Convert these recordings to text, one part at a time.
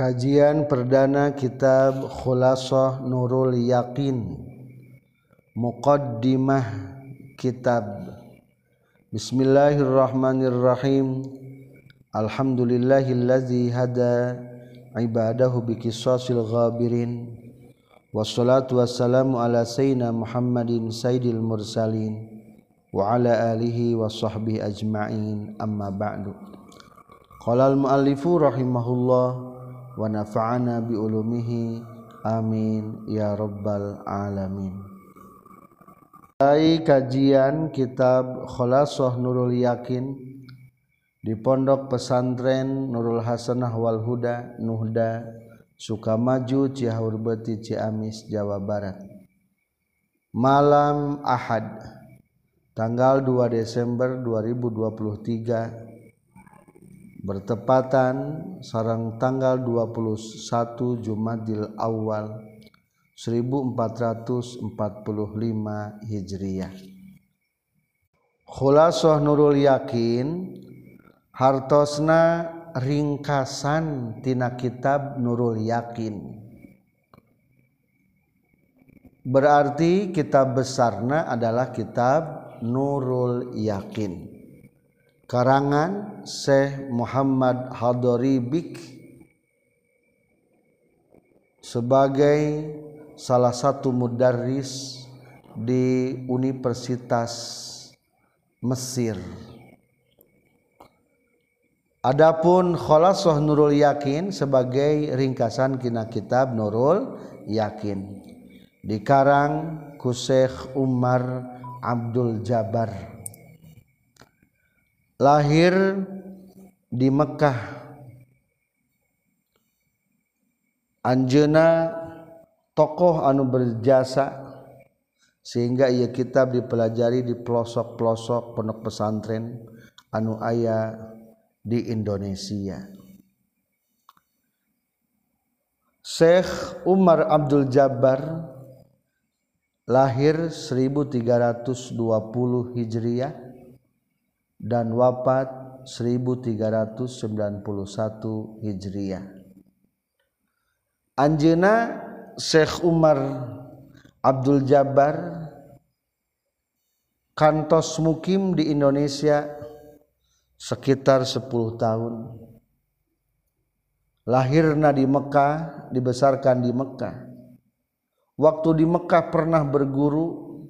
Kajian perdana kitab Khulasoh Nurul Yakin Muqaddimah kitab. Bismillahirrahmanirrahim. Alhamdulillahillazi hada ibadahu biqisasil ghabirin. Wassalatu wassalamu ala sayyidina Muhammadin sayyidil mursalin wa ala alihi wa sahbihi ajma'in. Amma ba'du. Qala al-muallifu rahimahullah wanafa'ana biulumihi amin ya rabbal alamin. Mulai kajian kitab Kholasah Nurul Yakin di Pondok Pesantren Nurul Hasanah Wal Huda Nuhda Sukamaju Cihaur Beti Ciamis Jawa Barat. Malam Ahad tanggal 2 Desember 2023 bertepatan sarang tanggal 21 Jumadil Awal 1445 Hijriah. Khulasoh Nurul Yakin hartosna ringkasan tina kitab Nurul Yakin. Berarti kitab besarna adalah kitab Nurul Yakin. Karangan Syekh Muhammad Hadoribik sebagai salah satu mudaris di Universitas Mesir. Adapun Kholasoh Nurul Yakin sebagai ringkasan kina kitab Nurul Yakin dikarang ku Syekh Umar Abdul Jabbar lahir di Mekkah. Anjena tokoh anu berjasa sehingga ia kitab dipelajari di pelosok-pelosok pondok pesantren anu aya di Indonesia. Syekh Umar Abdul Jabbar lahir 1320 Hijriah dan wafat 1391 Hijriah. Anjena Syekh Umar Abdul Jabbar kantos mukim di Indonesia sekitar 10 tahun. Lahirna di Mekah, dibesarkan di Mekah. Waktu di Mekah pernah berguru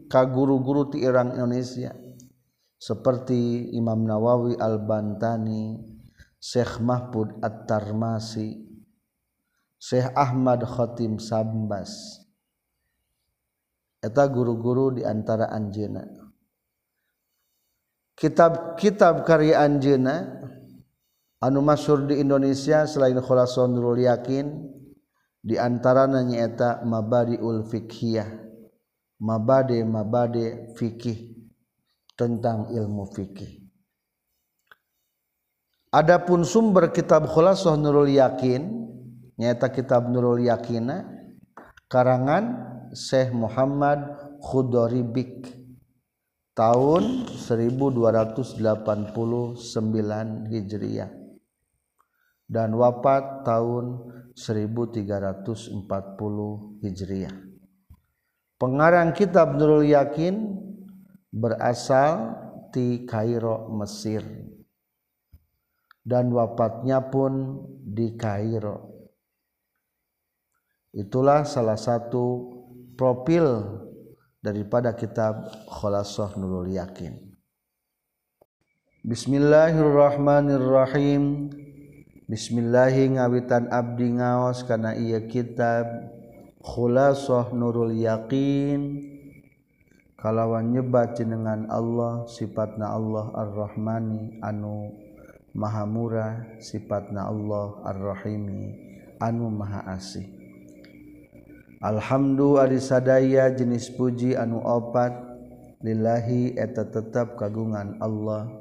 ka guru-guru ti Irang Indonesia seperti Imam Nawawi Al-Bantani, Syekh Mahfud At-Tarmasi, Syekh Ahmad Khatim Sambas. Eta guru-guru di antara anjeuna. Kitab-kitab karya anjeuna anu masyhur di Indonesia selain Khulasan Nurul Yakin di antaranya nyaeta Mabadiul Fiqhiyah. Mabade mabade fikih tentang ilmu fikih. Adapun sumber kitab Khulasah Nurul Yakin nyata kitab Nurul Yakina karangan Syekh Muhammad Khudoribik tahun 1289 Hijriah dan wafat tahun 1340 Hijriah. Pengarang kitab Nurul Yakin berasal di Kairo Mesir. Dan wafatnya pun di Kairo. Itulah salah satu profil daripada kitab Khalasah Nurul Yakin. Bismillahirrahmanirrahim. Bismillahi ngawitan abdi ngaos karena ia kitab Khulasah Nurul Yakin kalawan nyebat jenengan Allah sifatna Allah ar-rahmani anu maha murah sifatna Allah ar-rahimi anu maha asih. Alhamdulillah arisadaya jenis puji anu opat. Lillahi eta tetap kagungan Allah.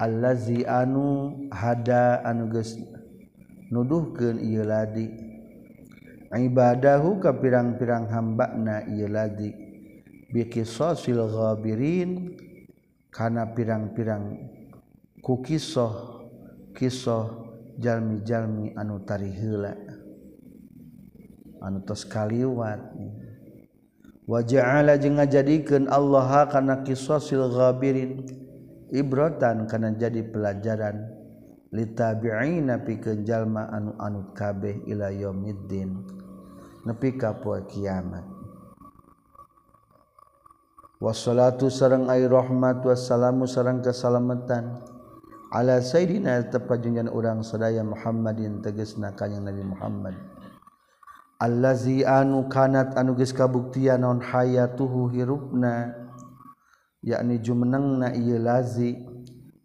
Allazi anu hada anu geus nuduhkeun ieu ladi. Ibadahu ka pirang-pirang hambana ieu ladi. bikisosilghabirin kana pirang-pirang kukisoh kisoh jalmi-jalmi anu tari heula. Anu tos kaliwat wa ja'ala jeung ngajadikeun Allah kana qisasil ghabirin ibratan kana jadi pelajaran litabi'ina pikeun jalma anu anut kabeh ila yaumiddin nepi ka poe kiamat. wassalatu sareng ay rahmat wassalamu sareng keselamatan. Ala sayyidina tepajungan urang sadaya Muhammadin tegesna kanjing Nabi Muhammad. Allazi anu kanat anu geus kabuktian non hayatuhu hirupna yakni jumenengna ieu lazi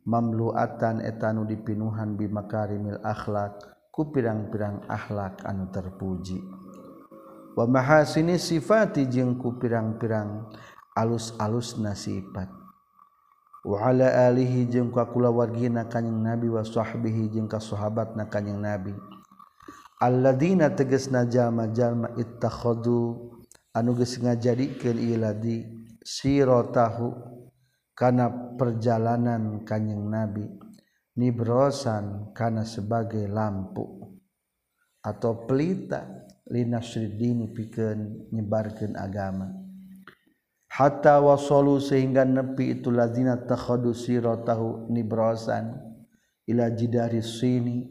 mamluatan etanu dipinuhan bimakarimil akhlak ku pirang-pirang akhlak anu terpuji. Wa mahasini sifati jeung ku pirang-pirang alus-alus nasifat waala alihi jeung kakula wargi na kanyeng nabi wasahbihi jeung kasahabat na kanyeng nabi. Alladzina teges najama jalma ittakhadu anu geus ngajadikeun iladi siratahu kana perjalanan kanyeng nabi nibrosan kana sebagai lampu atau pelita linasridini pikeun nyebarkeun agama. hatta wasolu sehingga nepi itu lazina takhadu siratahu nibrosan ila jidari sini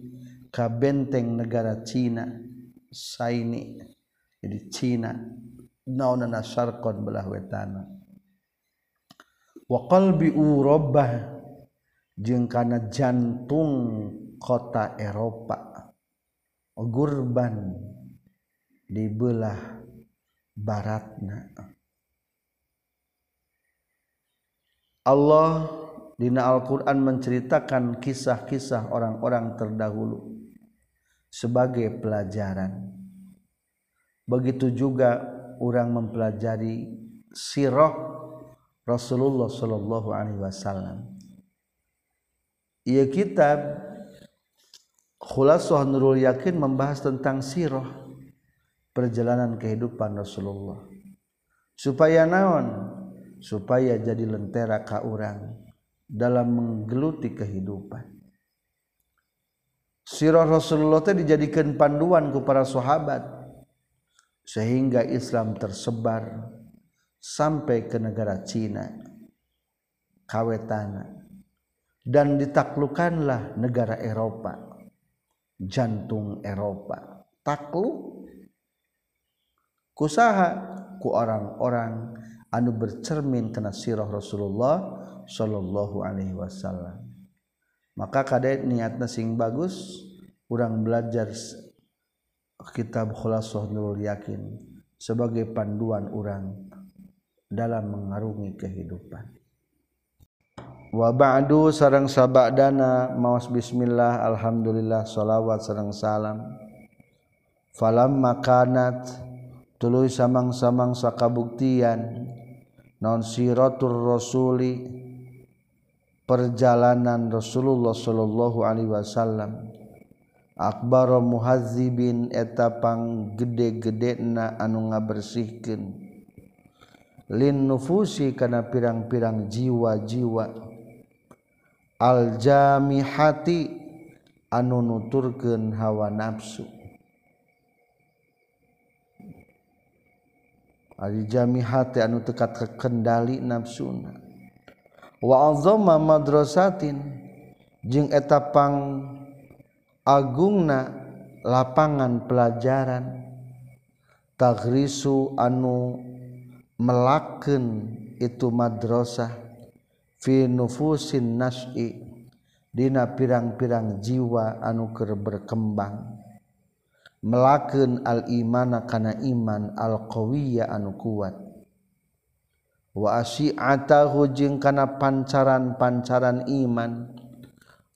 ka benteng negara Cina saini. Jadi Cina naonana syarqon belah wetana. Wa qalbi urabbah jeung kana jantung kota Eropa gurban di belah baratna. Allah dina Al-Quran menceritakan kisah-kisah orang-orang terdahulu sebagai pelajaran. Begitu juga orang mempelajari sirah Rasulullah Shallallahu Alaihi Wasallam. Ia kitab Khulasoh Nurul Yakin membahas tentang sirah perjalanan kehidupan Rasulullah. Supaya naon supaya jadi lentera ka urang dalam menggeluti kehidupan. Sirah Rasulullah itu dijadikan panduan ke para sahabat sehingga Islam tersebar sampai ke negara Cina kawetana dan ditaklukkanlah negara Eropa jantung Eropa. Takluk kusaha ku orang-orang anu bercermin kena sirah Rasulullah Shallallahu Alaihi Wasallam. Maka kadek niatnya sing bagus kurang belajar kitab khulasoh nurul yakin sebagai panduan orang dalam mengarungi kehidupan. Wa ba'du sareng sabadana mawas bismillah alhamdulillah salawat sareng salam. Falam makanat tuluy samang-samang sakabuktian non siratul rasuli perjalanan Rasulullah sallallahu Alaihi Wasallam. Akbar muhazzibin eta pang gede-gedena anu ngabersihkeun. Lin nufusi kana pirang-pirang jiwa-jiwa. Al jamihati anu nuturkeun hawa nafsu. jamiati anu tekat kekendali nafsuna wazoma madrasatin jeung etapang agungna lapangan pelajaran. Tagrisu anu melaken itu madrasah fi nufusin nas'i dina pirang-pirang jiwa anu keur berkembang. melaken al-imana kana iman al-qawiyya anu kuat. Wa asi'atahu jeung kana pancaran-pancaran iman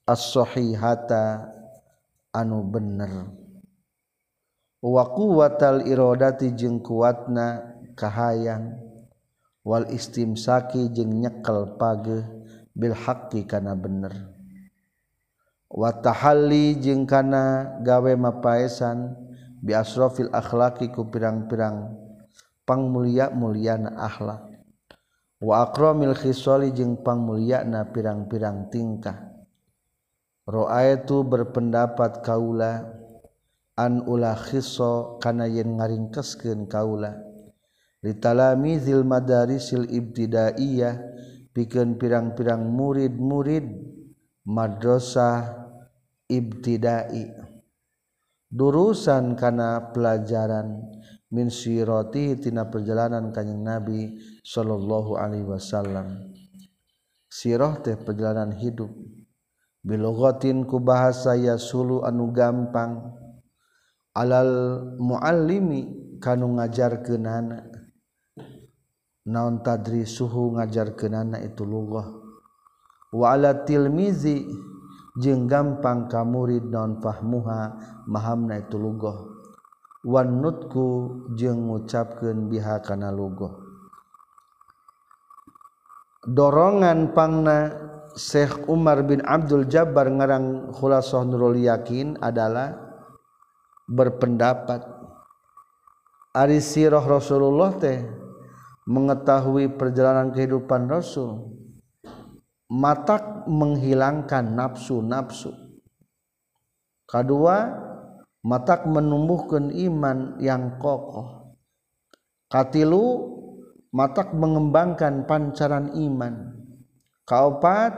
as-sahihata anu bener. Wa quwwatal iradati jeung kuatna kahayang wal istimsaki jeung nyekel pageh bil haqqi kana bener. Watahalli jeung kana gawe mapaesan bi asrofil akhlaqi ku pirang-pirang pangmulia muliana akhlak. Wa akramil khisali jeung pangmuliana pirang-pirang tingkah. Ra'aitu berpendapat kaula an ulah khiso kana yen ngaringkeskeun kaula. Litalamizil madarisil ibtidaiyah pikeun pirang-pirang murid-murid madrasah ibtidai. Durusan kana pelajaran min sirati tina perjalanan kanjing Nabi sallallahu alaihi wasallam. Sirah teh perjalanan hidup. Bilogotin ku bahasa yasulu anu gampang. Alal muallimi kanu ngajarkeunana naon tadri suhu ngajarkeunana itu lugah. Wa ala tilmizi jeung gampang ka non fahmuha mahamna itu lughah wan nutku jeung ngucapkeun biha kana lughah dorongan pangna Syekh Umar bin Abdul Jabbar ngarang Khulasah Nurul Yakin adalah berpendapat. Ari sirah Rasulullah teh mengetahui perjalanan kehidupan Rasul matak menghilangkan nafsu-nafsu. Kedua matak menumbuhkan iman yang kokoh. Katilu matak mengembangkan pancaran iman. Kaopat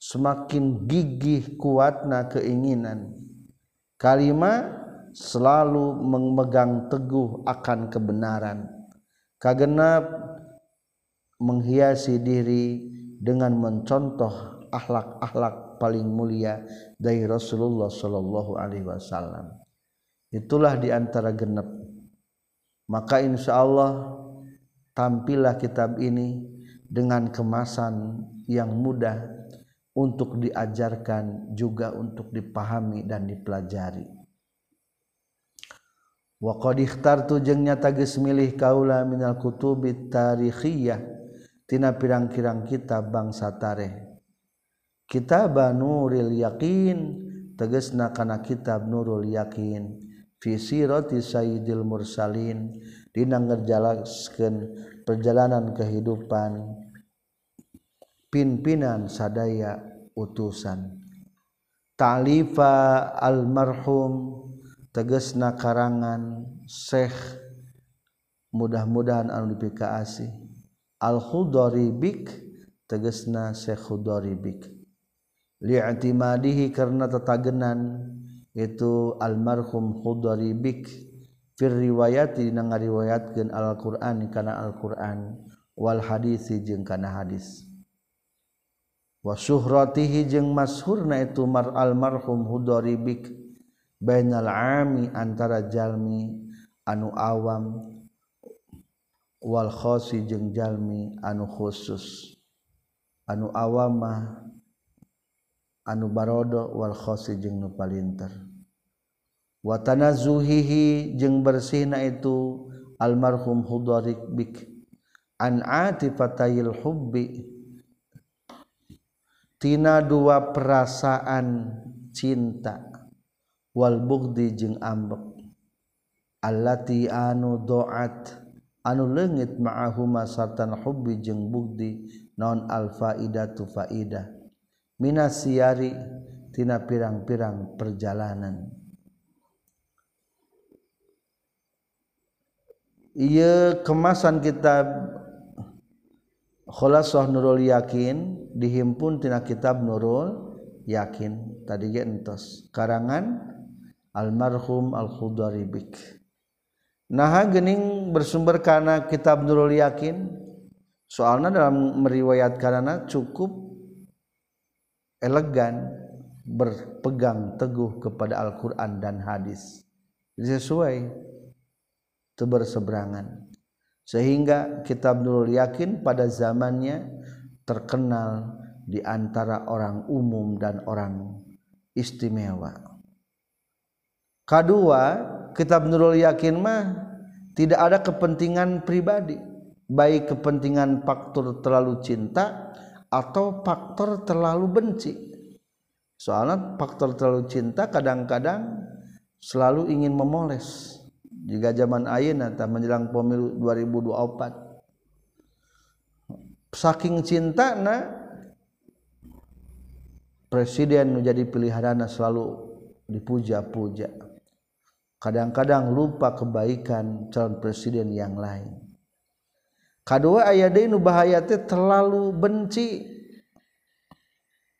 semakin gigih kuatna keinginan. Kalima selalu memegang teguh akan kebenaran. Kagenap menghiasi diri dengan mencontoh akhlak-akhlak paling mulia dari Rasulullah Shallallahu Alaihi Wasallam. Itulah di antara genep. Maka insya Allah tampillah kitab ini dengan kemasan yang mudah untuk diajarkan juga untuk dipahami dan dipelajari. Wa qad ikhtartu jeung nyata geus milih kaula minal kutubit tarikhiyah tina pirang-kirang kita bangsa tareh. Kita banuril yakin tegesna kana kitab nurul yakin. Fi sirati sayyidil mursalin dina ngerjalaskeun perjalanan kehidupan. Pimpinan sadaya utusan. Talifa almarhum tegesna karangan Syekh mudah-mudahan anu dipikaasih al-khudoribik tegesna sekhudoribik li'atimadihi karena tetagenan itu almarhum khudoribik. Fir riwayati na ngariwayatkeun al-Qur'an kana al-Qur'an wal hadisi jeung kana hadis. Wa syuhratihi jeung masyhurna itu mar almarhum khudoribik. Bainal ami antara jalmi anu awam walkhosi jeung jalmi anu khusus. Anu awamah anu barodo walkhosi jeung nu palinter. Watana zuhihi jeng bersihna itu almarhum hudarik bik. An atifatayil hubbi tina dua perasaan cinta. Wal bugdi jeng ambek. Allati anu doat anu leungit ma'ahuma sartan hubbi jeng bugdi non al faidatu faidah minasiari tina pirang-pirang perjalanan. Ia kemasan kitab Khulasah Nurul Yakin dihimpun tina kitab Nurul Yakin. Tadi ge entos. Karangan almarhum Al-Khudaribik Nah gening bersumber karena kitab Nurul Yakin. Soalnya dalam meriwayat karena cukup elegan berpegang teguh kepada Al-Quran dan hadis. Sesuai berseberangan sehingga kitab Nurul Yakin pada zamannya terkenal di antara orang umum dan orang istimewa. Kedua, kitab Nurul Yakin mah tidak ada kepentingan pribadi, baik kepentingan faktor terlalu cinta atau faktor terlalu benci. Soalnya faktor terlalu cinta kadang-kadang selalu ingin memoles. Jika zaman ayeuna tah menjelang pemilu 2024 saking cinta na presiden menjadi peliharana selalu dipuja-puja kadang-kadang lupa kebaikan calon presiden yang lain. Kedua ayat ini bahayatnya terlalu benci.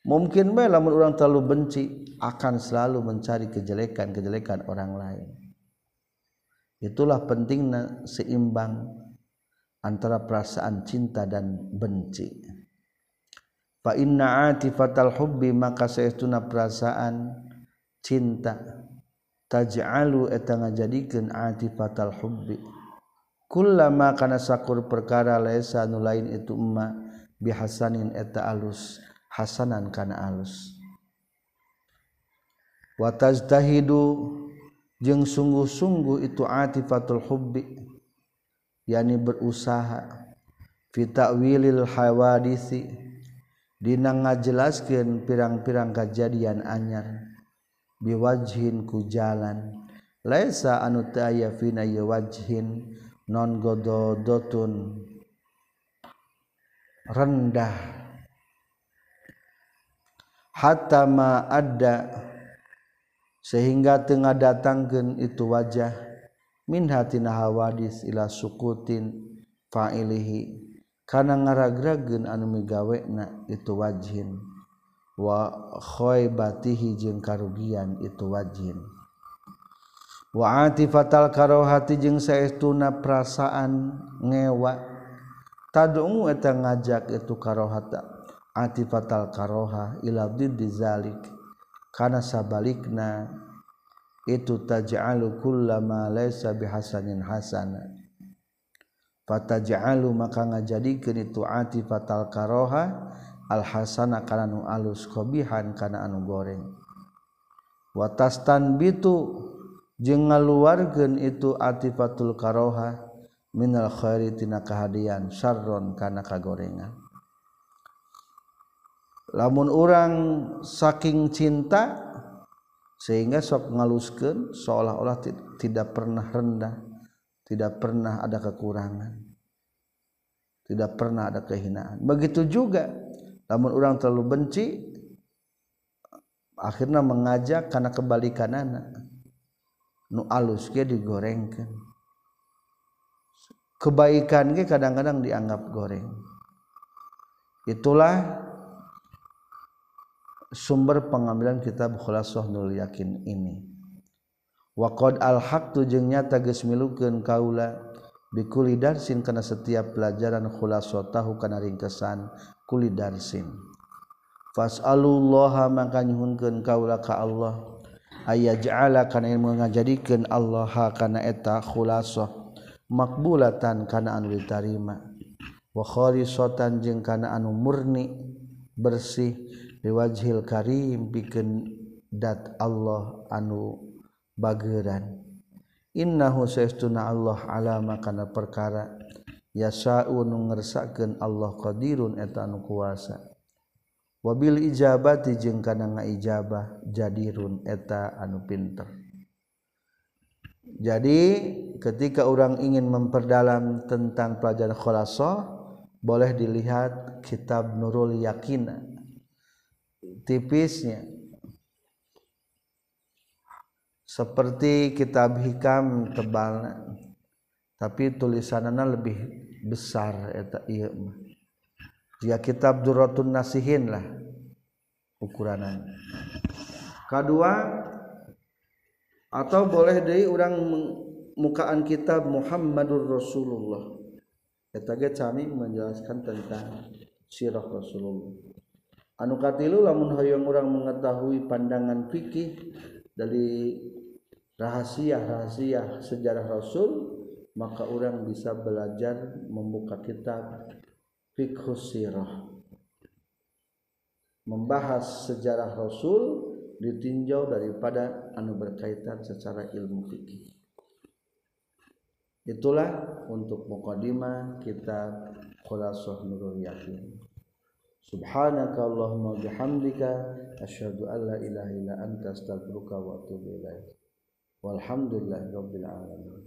Mungkin bae lamun orang terlalu benci akan selalu mencari kejelekan-kejelekan orang lain. Itulah pentingnya seimbang antara perasaan cinta dan benci. Fa inna atifatal hubbi maka saestuna perasaan cinta taj'alu eta ngajadikeun atifatal hubbi. Kullama kana sakur perkara laisa nu lain itu emma bihasanin eta alus hasanan kana alus. Wa tajtahidu jeung sungguh-sungguh itu atifatul hubbi yani berusaha. Fi ta'wilil hawadisi dina ngajelaskeun pirang-pirang kejadian anyar. biwajhin ku jalan. Laisa anu ta'ya fina yawajhin non gododotun. Rendah. Hatta ma ada sehingga tengah datangkan itu wajah. Min hatina hawadis ila sukutin fa'ilihi. Karena ngaragragen anu migawekna itu wajhin. wakhoy batihi jeung karugian itu wajin waati fatal karohati jeung saestuna perasaan ngewa. Tadung eta ngajak itu karohata. Ati fatal karoha ilabdi dizalik karena sabalikna itu taj'alu kullama laysa bihasanin hasana. Fataj'alu maka ngajadikeun itu ati fatal karoha al-hasana kana nu alus qabihan kana anu goreng. Watastan bitu jeung ngaluarkeun itu atifatul karoha minal khairi tina kahadian syarron kana kagorengan. Lamun orang saking cinta sehingga sok ngaluskeun seolah-olah tidak pernah rendah tidak pernah ada kekurangan tidak pernah ada kehinaan. Begitu juga namun orang terlalu benci akhirnya mengajak karena kebalikan anak nu alus dia digorengkan kebaikan dia kadang-kadang dianggap goreng. Itulah sumber pengambilan kitab khulasah nul yakin ini. Waqad al haqqu jeung nyata geus milukeun kaula bikuli darsin kana setiap pelajaran khulasatahu kana ringkesan kuli darsin fasalullaha maka nyuhunkeun kaula ka Allah. Ayaj'ala kana ilmu ngajadikeun Allah kana eta khulasah. Makbulatan kana anu ditarima. Wa khalisatan jeung kana anu murni bersih. Liwajhil karim pikeun dat Allah anu bageran innahu saestuna Allah alama kana perkara. yasaun ngersakeun Allah qadirun eta anu kuasa. Wabil ijabati jeung kana ngaijabah jadirun eta anu pinter. Jadi ketika orang ingin memperdalam tentang pelajaran khulasah boleh dilihat kitab Nurul Yakina tipisnya seperti kitab hikam tebal tapi tulisanana lebih besar eta iya mah. Dia kitab Durratun Nasihin lah ukuranan kedua atau boleh dari orang mukaan kitab Muhammadur Rasulullah. Eta ge cami menjelaskan tentang sirah Rasulullah. Anu katilu lamun hoyong orang mengetahui pandangan fikih dari rahasia-rahasia sejarah Rasul maka orang bisa belajar membuka kitab Fiqhus Sirah. Membahas sejarah Rasul ditinjau daripada anu berkaitan secara ilmu fikih. Itulah untuk mukadimah kitab Khulasah Nurul Yakin. Subhanaka Allahumma bihamdika asyhadu an la ilaha illa anta astaghfiruka wa atubu ilaik. Walhamdulillahi rabbil alamin